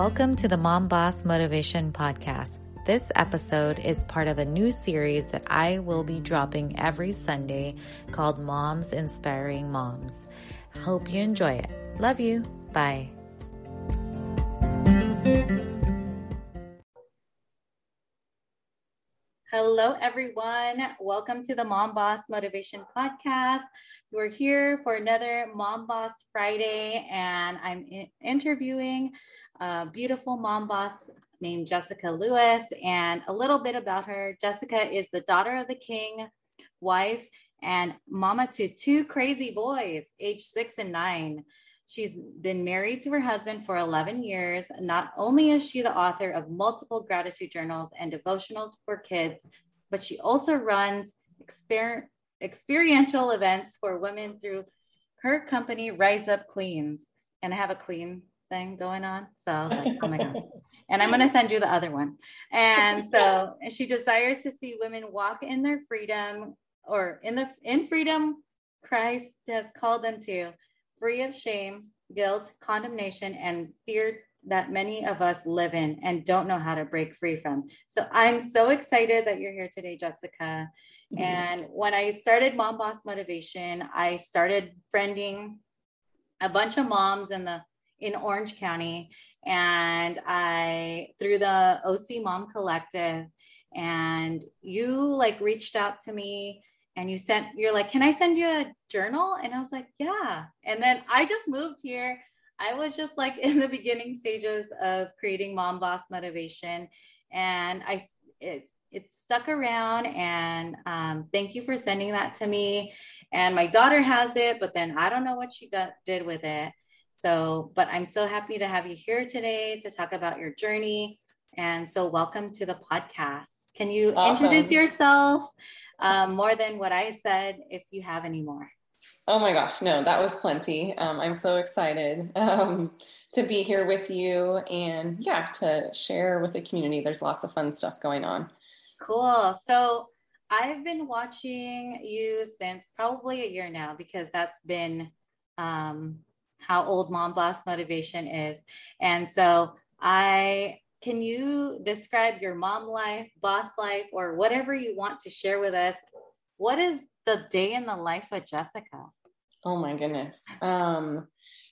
Welcome to the Mom Boss Motivation Podcast. This episode is part of a new series that I will be dropping every Sunday called Moms Inspiring Moms. Hope you enjoy it. Love you. Bye. Hello, everyone. Welcome to the Mom Boss Motivation Podcast. We're here for another Mom Boss Friday, and I'm interviewing a beautiful mom boss named Jessica Lewis. And a little bit about her Jessica is the daughter of the king, wife, and mama to two crazy boys, age six and nine. She's been married to her husband for 11 years. Not only is she the author of multiple gratitude journals and devotionals for kids, but she also runs exper- experiential events for women through her company, Rise Up Queens. And I have a queen thing going on. So I was like, oh my God. And I'm going to send you the other one. And so she desires to see women walk in their freedom or in the in freedom Christ has called them to, free of shame, guilt, condemnation, and fear that many of us live in and don't know how to break free from. So I'm so excited that you're here today, Jessica. And when I started Mom Boss Motivation, I started friending a bunch of moms in the in Orange County. And I, through the OC Mom Collective, and you like reached out to me and you sent, you're like, can I send you a journal? And I was like, yeah. And then I just moved here. I was just like in the beginning stages of creating Mom Boss Motivation. And I, it's, it stuck around and um, thank you for sending that to me and my daughter has it but then i don't know what she do- did with it so, but I'm so happy to have you here today to talk about your journey. And so, welcome to the podcast. Can you awesome. introduce yourself um, more than what I said, if you have any more? Oh my gosh, no, that was plenty. Um, I'm so excited um, to be here with you and yeah, to share with the community. There's lots of fun stuff going on. Cool. So, I've been watching you since probably a year now because that's been um, how old mom boss motivation is. And so I can you describe your mom life, boss life, or whatever you want to share with us? What is the day in the life of Jessica? Oh my goodness. Um,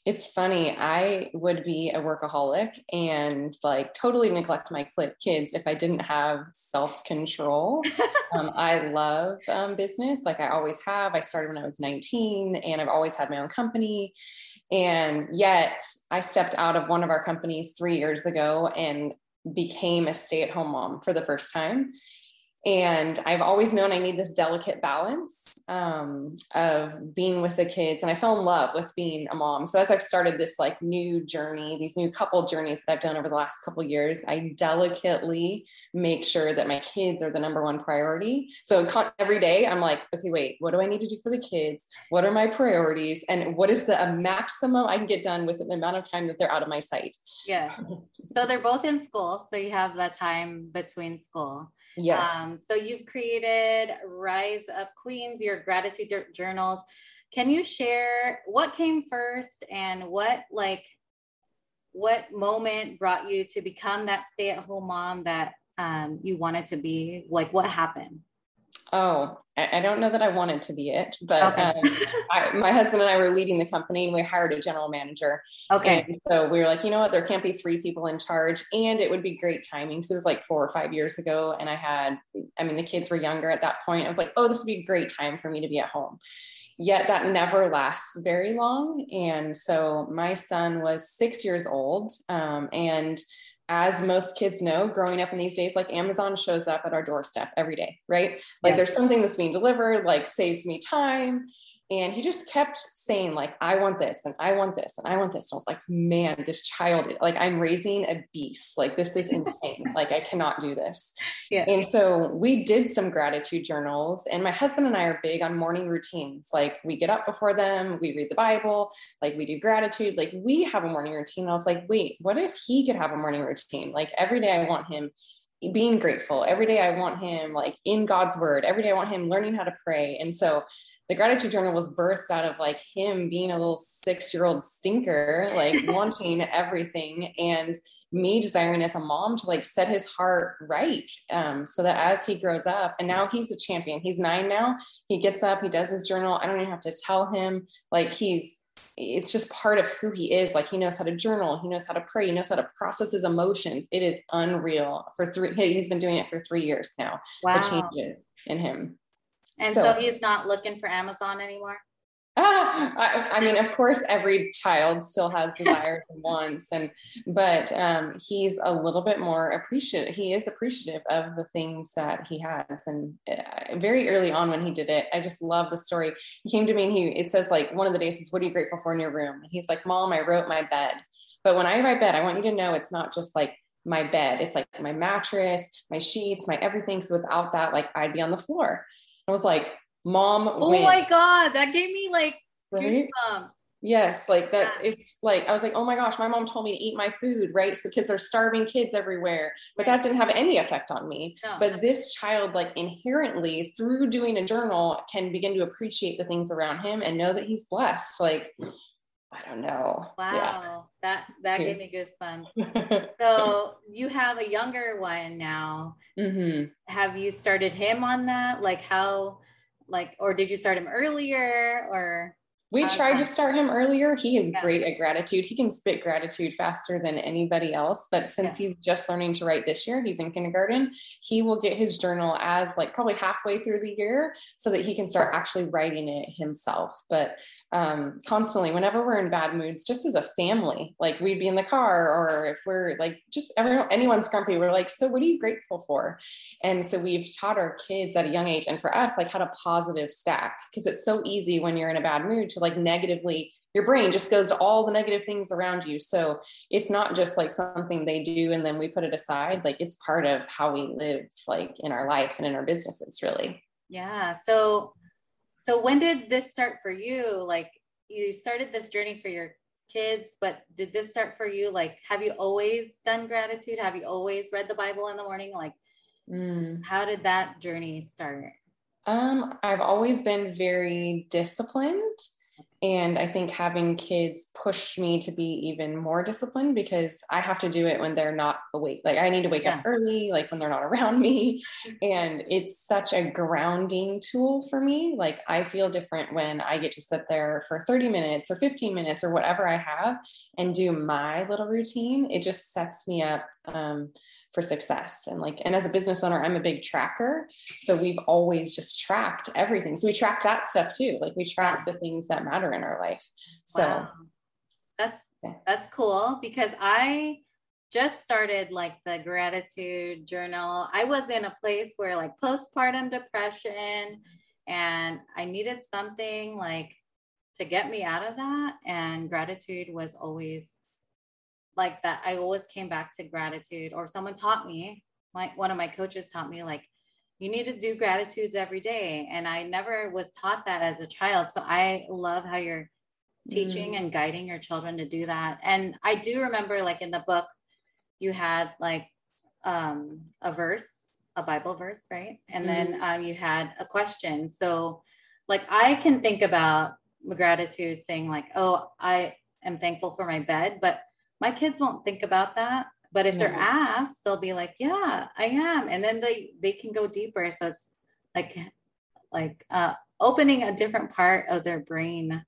it's funny. I would be a workaholic and like totally neglect my kids if I didn't have self control. um, I love um, business, like I always have. I started when I was 19 and I've always had my own company. And yet I stepped out of one of our companies three years ago and became a stay at home mom for the first time and i've always known i need this delicate balance um, of being with the kids. And i fell in love with being a mom. So as i've started this like new journey these new couple journeys that i've done over the last couple years i delicately make sure that my kids are the number one priority. So every day i'm like okay wait what do i need to do for the kids? What are my priorities? And what is the maximum i can get done with the amount of time that they're out of my sight? Yeah so they're both in school so you have that time between school Yes. Um, so you've created Rise Up Queens, your gratitude journals. Can you share what came first and what like what moment brought you to become that stay-at-home mom that um, you wanted to be? Like what happened? Oh, I don't know that I wanted to be it, but okay. um, I, my husband and I were leading the company and we hired a general manager. Okay. And so we were like, you know what, there can't be three people in charge and it would be great timing. So it was like four or five years ago. And I had, I mean, the kids were younger at that point. I was like, oh, this would be a great time for me to be at home. Yet that never lasts very long. And so my son was six years old um, and as most kids know, growing up in these days, like Amazon shows up at our doorstep every day, right? Like yeah. there's something that's being delivered, like saves me time. And he just kept saying, like, I want this and I want this and I want this. And I was like, man, this child, like, I'm raising a beast. Like, this is insane. like, I cannot do this. Yeah. And so we did some gratitude journals. And my husband and I are big on morning routines. Like, we get up before them, we read the Bible, like, we do gratitude. Like, we have a morning routine. I was like, wait, what if he could have a morning routine? Like, every day I want him being grateful. Every day I want him, like, in God's word. Every day I want him learning how to pray. And so, the gratitude journal was birthed out of like him being a little six year old stinker, like wanting everything. And me desiring as a mom to like set his heart right um, so that as he grows up and now he's a champion. He's nine now. He gets up he does his journal. I don't even have to tell him. Like he's it's just part of who he is. Like he knows how to journal. He knows how to pray. He knows how to process his emotions. It is unreal. For three he's been doing it for three years now. Wow. the changes in him and so, so he's not looking for amazon anymore I, I, mean, of course, every child still has desires and wants, and but um, he's a little bit more appreciative. He is appreciative of the things that he has, and uh, very early on when he did it, I just love the story. He came to me and he it says like one of the days is, "What are you grateful for in your room?" And he's like, "Mom, I wrote my bed." But when I write bed, I want you to know it's not just like my bed; it's like my mattress, my sheets, my everything. So without that, like I'd be on the floor. I was like, mom oh wins. my god that gave me like right? goosebumps yes like that's it's like i was like oh my gosh my mom told me to eat my food right so kids are starving kids everywhere but that didn't have any effect on me no. but this child like inherently through doing a journal can begin to appreciate the things around him and know that he's blessed like I don't know. Wow, yeah. that that gave me goosebumps. so you have a younger one now. Mm-hmm. Have you started him on that? Like how like or did you start him earlier or we tried to start him earlier. He is yeah. great at gratitude. He can spit gratitude faster than anybody else. But since yeah. he's just learning to write this year, he's in kindergarten, he will get his journal as like probably halfway through the year so that he can start actually writing it himself. But um, constantly, whenever we're in bad moods, just as a family, like we'd be in the car or if we're like just everyone, anyone's grumpy, we're like, so what are you grateful for? And so we've taught our kids at a young age and for us, like how to positive stack because it's so easy when you're in a bad mood to like negatively your brain just goes to all the negative things around you. So it's not just like something they do and then we put it aside. Like it's part of how we live like in our life and in our businesses really. Yeah. So so when did this start for you? Like you started this journey for your kids but did this start for you? Like have you always done gratitude? Have you always read the bible in the morning? Like mm. how did that journey start? Um i've always been very disciplined and I think having kids pushed me to be even more disciplined because I have to do it when they're not awake. Like I need to wake yeah. up early, like when they're not around me. And it's such a grounding tool for me. Like I feel different when I get to sit there for 30 minutes or 15 minutes or whatever I have and do my little routine. It just sets me up um, for success. And like and as a business owner i'm a big tracker. So we've always just tracked everything. So we track that stuff too. Like we track the things that matter in our life. So wow. that's that's cool because i just started like the gratitude journal. I was in a place where like postpartum depression and i needed something like to get me out of that. And gratitude was always like that I always came back to gratitude or someone taught me, my one of my coaches taught me like you need to do gratitudes every day and I never was taught that as a child. So I love how you're teaching mm. and guiding your children to do that. And I do remember like in the book you had like um a verse, a Bible verse, right? And mm. then mm-hmm. um you had a question. So like I can think about gratitude saying like, "Oh, I am thankful for my bed," but my kids won't think about that but if they're asked they'll be like yeah i am. And then they they can go deeper. So it's like like uh opening a different part of their brain.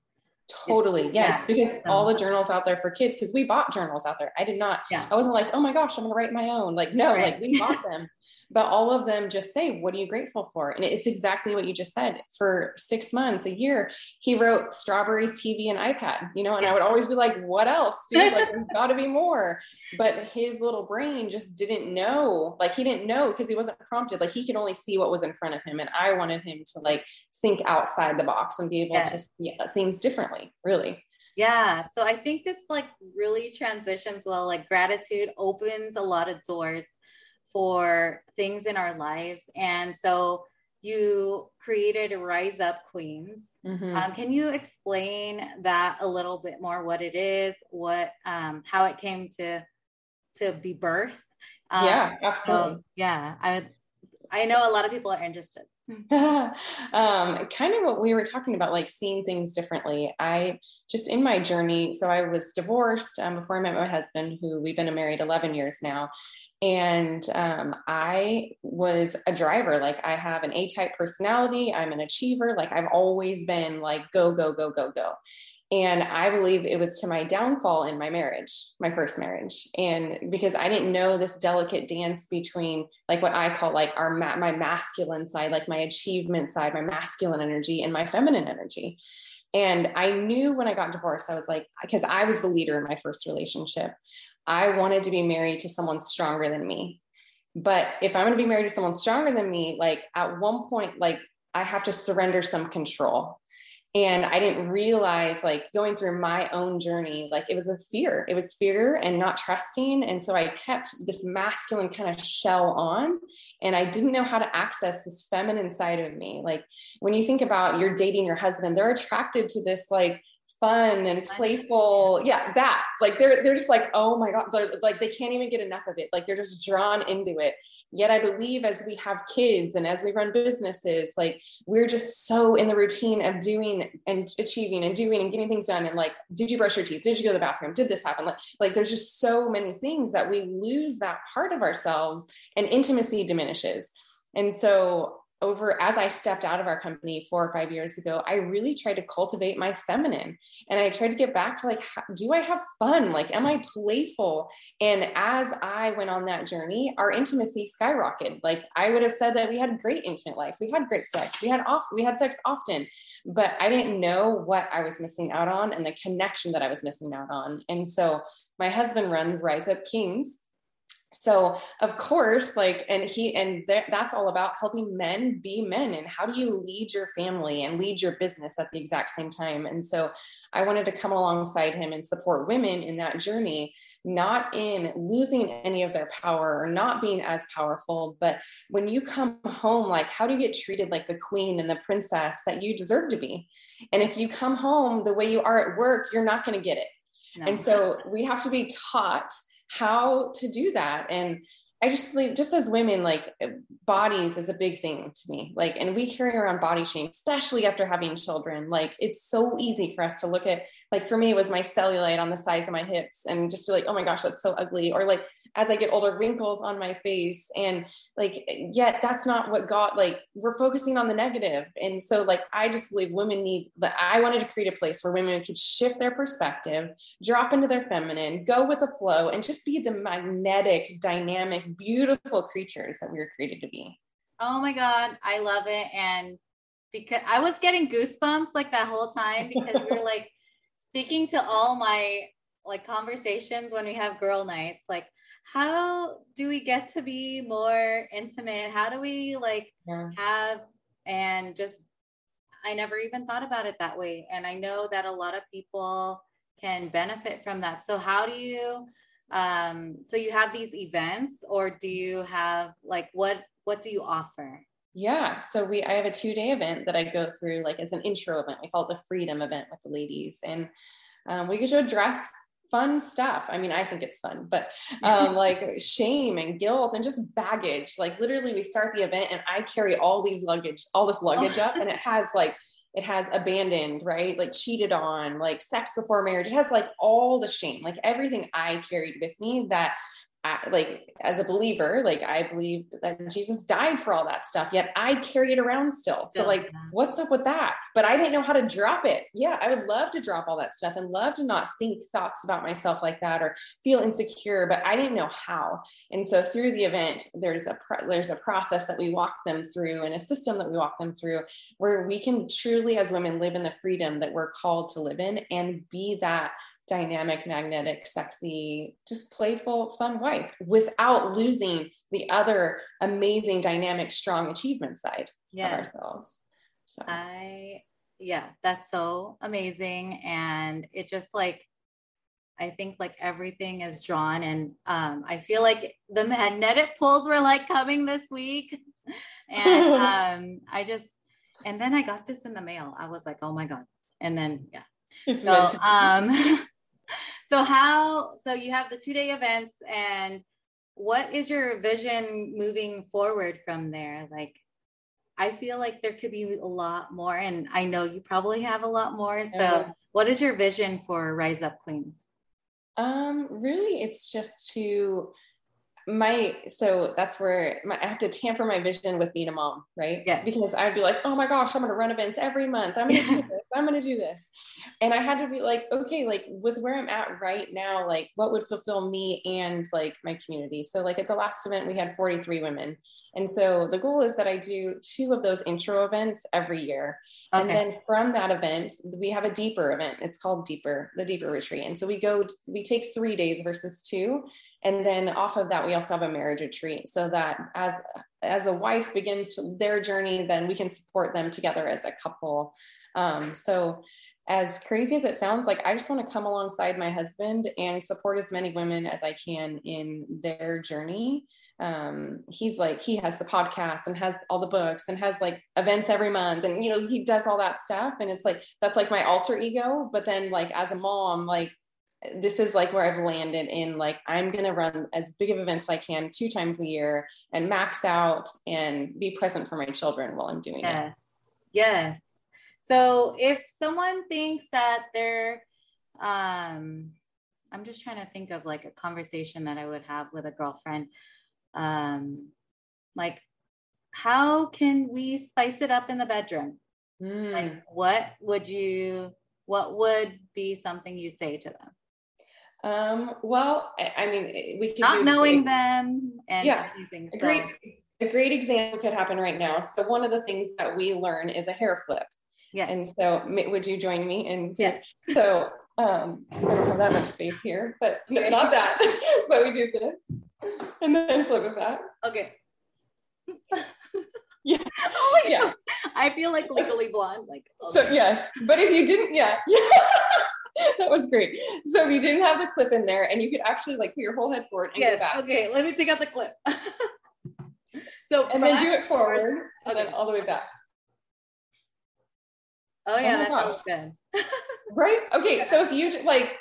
Totally. Yes yeah. because all the journals out there for kids because we bought journals out there. I did not yeah. I wasn't like oh my gosh i'm gonna write my own. Like no right. like we bought them but all of them just say what are you grateful for and it's exactly what you just said for six months a year he wrote strawberries tv and ipad you know and i would always be like what else dude like there's got to be more but his little brain just didn't know like he didn't know because he wasn't prompted like he could only see what was in front of him and i wanted him to like think outside the box and be able yes. to see uh, things differently really yeah. So I think this like really transitions well. Like gratitude opens a lot of doors for things in our lives. And so you created Rise Up Queens. Mm-hmm. Um, can you explain that a little bit more? What it is, what, um, how it came to to be birth? Um, yeah, absolutely. So, yeah, I I know a lot of people are interested. um, kind of what we were talking about, like seeing things differently. I just in my journey, so I was divorced um, before I met my husband, who we've been married 11 years now. And um, I was a driver. Like I have an A type personality. I'm an achiever. Like I've always been like, go, go, go, go, go. And I believe it was to my downfall in my marriage, my first marriage. And because I didn't know this delicate dance between like what I call like our ma- my masculine side, like my achievement side, my masculine energy and my feminine energy. And I knew when I got divorced, I was like, because I was the leader in my first relationship, I wanted to be married to someone stronger than me. But if I'm going to be married to someone stronger than me, like at one point, like I have to surrender some control. And i didn't realize like going through my own journey like it was a fear. It was fear and not trusting. And so i kept this masculine kind of shell on and i didn't know how to access this feminine side of me. Like when you think about you're dating your husband they're attracted to this like fun and playful yeah that like they're they're just like oh my god they're like they can't even get enough of it like they're just drawn into it Yet I believe as we have kids and as we run businesses, like we're just so in the routine of doing and achieving and doing and getting things done. And like, did you brush your teeth? Did you go to the bathroom? Did this happen? Like, like there's just so many things that we lose that part of ourselves and intimacy diminishes. And so over as I stepped out of our company four or five years ago, I really tried to cultivate my feminine and I tried to get back to like, do I have fun? Like, am I playful? And as I went on that journey, our intimacy skyrocketed. Like, I would have said that we had great intimate life. We had great sex. We had off, we had sex often, but I didn't know what I was missing out on and the connection that I was missing out on. And so my husband runs Rise Up Kings so of course like and he and th- that's all about helping men be men and how do you lead your family and lead your business at the exact same time? And so i wanted to come alongside him and support women in that journey not in losing any of their power or not being as powerful but when you come home like how do you get treated like the queen and the princess that you deserve to be? And if you come home the way you are at work you're not going to get it. No. and so we have to be taught how to do that and I just like just as women, like bodies is a big thing to me. Like, and we carry around body shame, especially after having children. Like, it's so easy for us to look at, like, for me, it was my cellulite on the size of my hips and just be like, oh my gosh, that's so ugly. Or like, as I get older, wrinkles on my face. And like, yet that's not what God, like, we're focusing on the negative. And so, like, I just believe women need that. I wanted to create a place where women could shift their perspective, drop into their feminine, go with the flow, and just be the magnetic, dynamic, beautiful creatures that we were created to be. Oh my God. I love it. And because I was getting goosebumps like that whole time because we are like speaking to all my like conversations when we have girl nights, like, how do we get to be more intimate? How do we like yeah. have and just I never even thought about it that way. And I know that a lot of people can benefit from that. So how do you um so you have these events or do you have like what what do you offer? Yeah. So we I have a two-day event that I go through like as an intro event. We call it the freedom event with the ladies. And um, we get to address fun stuff. I mean, I think it's fun, but um, like shame and guilt and just baggage. Like literally, we start the event and I carry all these luggage, all this luggage up, and it has like it has abandoned, right? Like cheated on, like sex before marriage. It has like all the shame, like everything I carried with me that I, like as a believer, like I believe that Jesus died for all that stuff, yet I carry it around still. So, like, what's up with that? But I didn't know how to drop it. Yeah, I would love to drop all that stuff and love to not think thoughts about myself like that or feel insecure, but I didn't know how. And so, through the event, there's a pro- there's a process that we walk them through and a system that we walk them through where we can truly, as women, live in the freedom that we're called to live in and be that dynamic, magnetic, sexy, just playful, fun wife without losing the other amazing, dynamic, strong achievement side yeah. of ourselves. So I, yeah, that's so amazing. And it just like, I think like everything is drawn and um, I feel like the magnetic pulls were like coming this week. And um, I just, and then I got this in the mail. I was like, oh my God. And then, yeah. It's so, um, so how so you have the two day events and what is your vision moving forward from there like I feel like there could be a lot more, and I know you probably have a lot more. So, yeah. what is your vision for Rise Up Queens? Um, really, it's just to my so that's where my, I have to tamper my vision with being a mom, right? Yeah. Because I'd be like, oh my gosh, I'm gonna run events every month. I'm gonna do I'm gonna do this. And I had to be like, okay, like with where I'm at right now, like what would fulfill me and like my community. So like at the last event, we had 43 women. And so the goal is that I do two of those intro events every year. Okay. And then from that event, we have a deeper event. It's called Deeper, the Deeper Retreat. And so we go, we take three days versus two. And then off of that, we also have a marriage retreat so that as as a wife begins to, their journey, then we can support them together as a couple. Um, so as crazy as it sounds, like I just want to come alongside my husband and support as many women as I can in their journey. Um, he's like he has the podcast and has all the books and has like events every month and you know he does all that stuff and it's like that's like my alter ego but then like as a mom like this is like where I've landed in like I'm gonna run as big of events as I can two times a year and max out and be present for my children while I'm doing yes. it. Yes. Yes. So if someone thinks that they're um I'm just trying to think of like a conversation that I would have with a girlfriend. Um like how can we spice it up in the bedroom? Mm. Like what would you what would be something you say to them? Um, well, I mean, we could not knowing them and yeah. So. A great, a great example could happen right now. So one of the things that we learn is a hair flip. Yeah. And so, would you join me? And yes. So um, I don't have that much space here, but no, not that. but we do this, and then flip it back. Okay. yeah. Oh yeah. God. I feel like legally blonde. Like. Okay. So yes, but if you didn't, yeah. that was great. So if you didn't have the clip in there and you could actually like put your whole head forward and yes, go back. Okay, let me take out the clip. so and then do it forward and then all the way back. Oh yeah, oh that sounds good. right? Okay, so if you like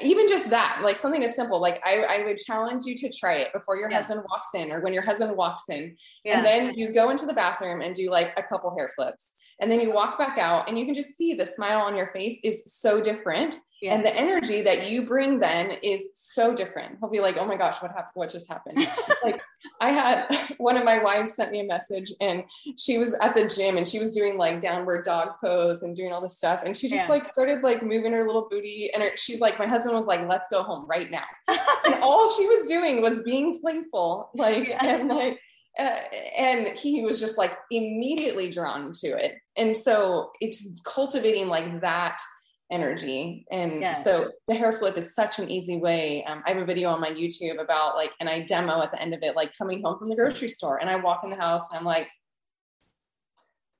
even just that, like something as simple, like I, I would challenge you to try it before your yeah. husband walks in or when your husband walks in. Yeah. And then you go into the bathroom and do like a couple hair flips. And then you walk back out and you can just see the smile on your face is so different. Yeah. And the energy that you bring then is so different. He'll be like, oh my gosh, what happened? What just happened? like I had one of my wives sent me a message and she was at the gym and she was doing like downward dog pose and doing all this stuff. And she just yeah. like started like moving her little booty. And her, she's like, my husband was like, let's go home right now. and all she was doing was being playful. Like, yeah. and like, uh, and he was just like immediately drawn to it. And so it's cultivating like that energy. And yes. so the hair flip is such an easy way. Um, I have a video on my YouTube about like, and I demo at the end of it, like coming home from the grocery store and I walk in the house and I'm like,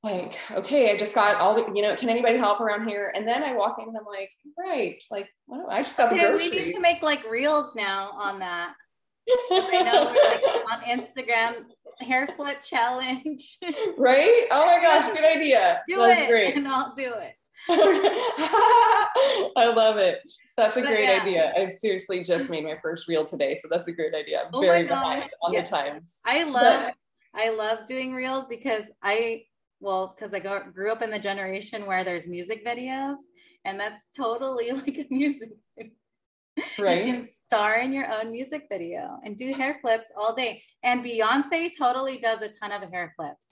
like, okay, I just got all the, you know, can anybody help around here? And then I walk in and I'm like, right, like, I just got the groceries. We need to make like reels now on that. I know like, on Instagram, hair flip challenge. right? Oh my gosh, good idea. Do That's it, great. And I'll do it. I love it. That's a but great yeah. idea. I seriously just made my first reel today, so that's a great idea. I'm oh very behind on yeah. the times. I love I love doing reels because I well, because I go, grew up in the generation where there's music videos, and that's totally like a music video. Right. You can star in your own music video and do hair flips all day. And Beyonce totally does a ton of hair flips.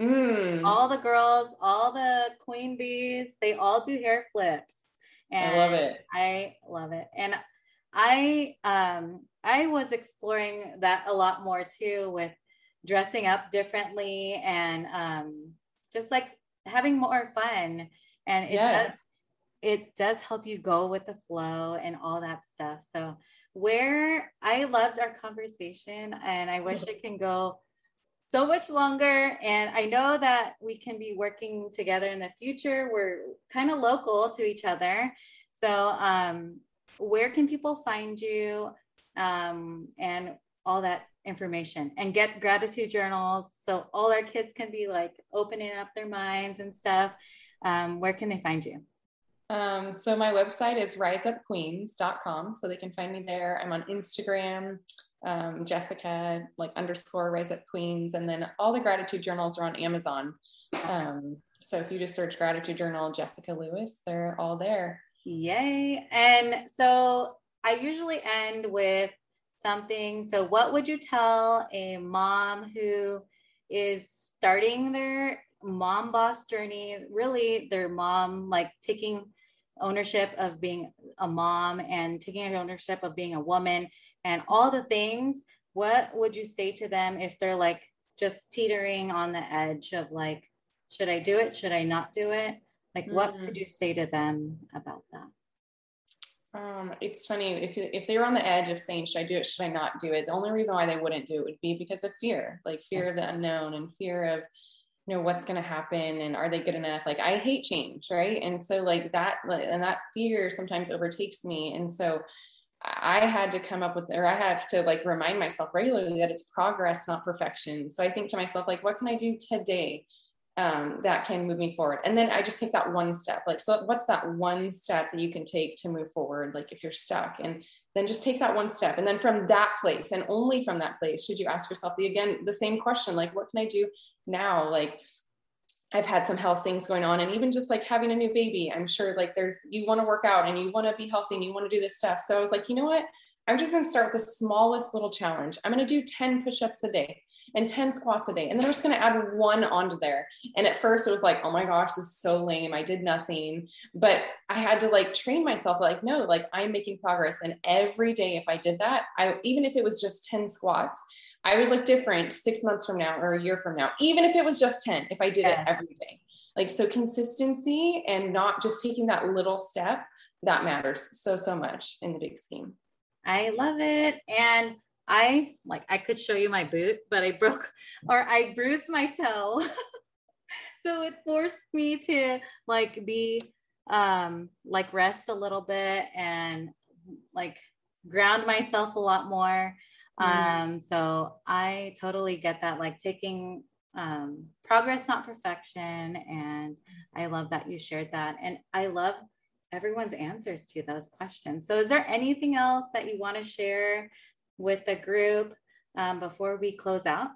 Mm. All the girls, all the queen bees, they all do hair flips. And I love it. I love it. And I um I was exploring that a lot more too with dressing up differently and um just like having more fun. And it yes. does it does help you go with the flow and all that stuff. So where I loved our conversation and I wish it can go so much longer. And I know that we can be working together in the future. We're kind of local to each other. So, um, where can people find you um, and all that information and get gratitude journals so all our kids can be like opening up their minds and stuff? Um, where can they find you? Um, so my website is riseupqueens.com. So they can find me there. I'm on Instagram um, Jessica, like underscore Rise Up Queens. And then all the gratitude journals are on Amazon. Um, so if you just search gratitude journal, Jessica Lewis, they're all there. Yay. And so I usually end with something. So, what would you tell a mom who is starting their mom boss journey, really their mom, like taking ownership of being a mom and taking ownership of being a woman and all the things? What would you say to them if they're like just teetering on the edge of like, should I do it? Should I not do it? Like, mm-hmm. what could you say to them about that? Um, it's funny if if they were on the edge of saying, "Should I do it? Should I not do it?" The only reason why they wouldn't do it would be because of fear, like fear of the unknown and fear of, you know, what's going to happen and are they good enough? Like I hate change, right? And so like that, and that fear sometimes overtakes me, and so I had to come up with, or I have to like remind myself regularly that it's progress, not perfection. So I think to myself, like, what can I do today? um, that can move me forward. And then I just take that one step. Like, so what's that one step that you can take to move forward? Like, if you're stuck, and then just take that one step. And then from that place, and only from that place, should you ask yourself the again the same question, like, what can I do now? Like, I've had some health things going on, and even just like having a new baby, I'm sure like there's you want to work out and you want to be healthy and you want to do this stuff. So I was like, you know what? I'm just going to start with the smallest little challenge. I'm going to do 10 push ups a day and 10 squats a day. And then we're just going to add one onto there. And at first it was like, oh my gosh, this is so lame. I did nothing. But I had to like train myself like, no, like I'm making progress. And every day, if I did that, I, even if it was just 10 squats, I would look different six months from now or a year from now, even if it was just 10, if I did yes. it every day. Like, so consistency and not just taking that little step, that matters so, so much in the big scheme. I love it. And I like I could show you my boot, but I broke or I bruised my toe. so it forced me to like be um like rest a little bit and like ground myself a lot more. Mm. Um so I totally get that like taking um progress not perfection and I love that you shared that and I love everyone's answers to those questions. So is there anything else that you want to share with the group um, before we close out?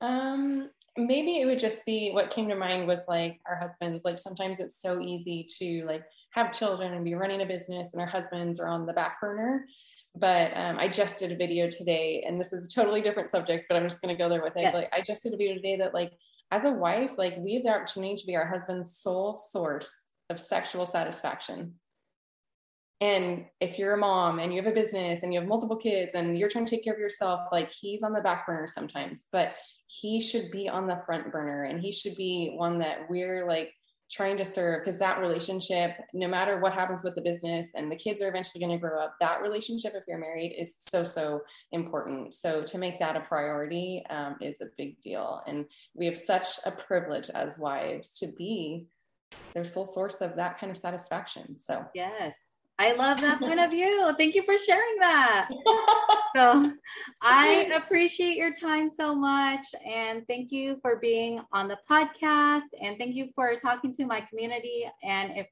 Um, maybe it would just be what came to mind was like our husbands. Like sometimes it's so easy to like have children and be running a business, and our husbands are on the back burner. But um, I just did a video today, and this is a totally different subject, but I'm just going to go there with it. Yes. Like I just did a video today that like as a wife, like we have the opportunity to be our husband's sole source of sexual satisfaction. And if you're a mom and you have a business and you have multiple kids and you're trying to take care of yourself, like he's on the back burner sometimes, but he should be on the front burner and he should be one that we're like trying to serve because that relationship, no matter what happens with the business and the kids are eventually going to grow up, that relationship, if you're married, is so, so important. So to make that a priority um, is a big deal. And we have such a privilege as wives to be their sole source of that kind of satisfaction. So, yes. I love that point of view. Thank you for sharing that. so I appreciate your time so much. And thank you for being on the podcast. And thank you for talking to my community. And if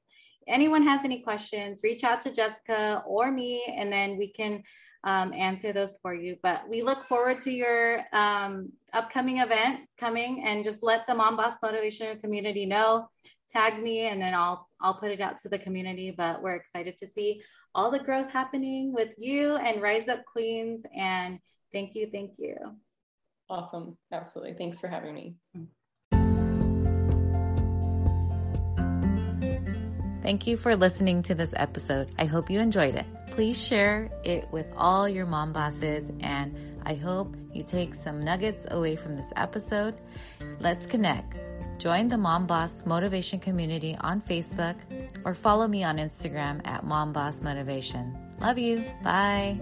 anyone has any questions, reach out to Jessica or me, and then we can um, answer those for you. But we look forward to your um, upcoming event coming and just let the Mom Boss Motivation community know tag me and then I'll I'll put it out to the community. But we're excited to see all the growth happening with you and Rise Up Queens. And thank you, thank you. Awesome. Absolutely. Thanks for having me. Thank you for listening to this episode. I hope you enjoyed it. Please share it with all your mom bosses, and I hope you take some nuggets away from this episode. Let's connect. Join the Mom Boss Motivation community on Facebook or follow me on Instagram at Mom Boss Motivation. Love you. Bye.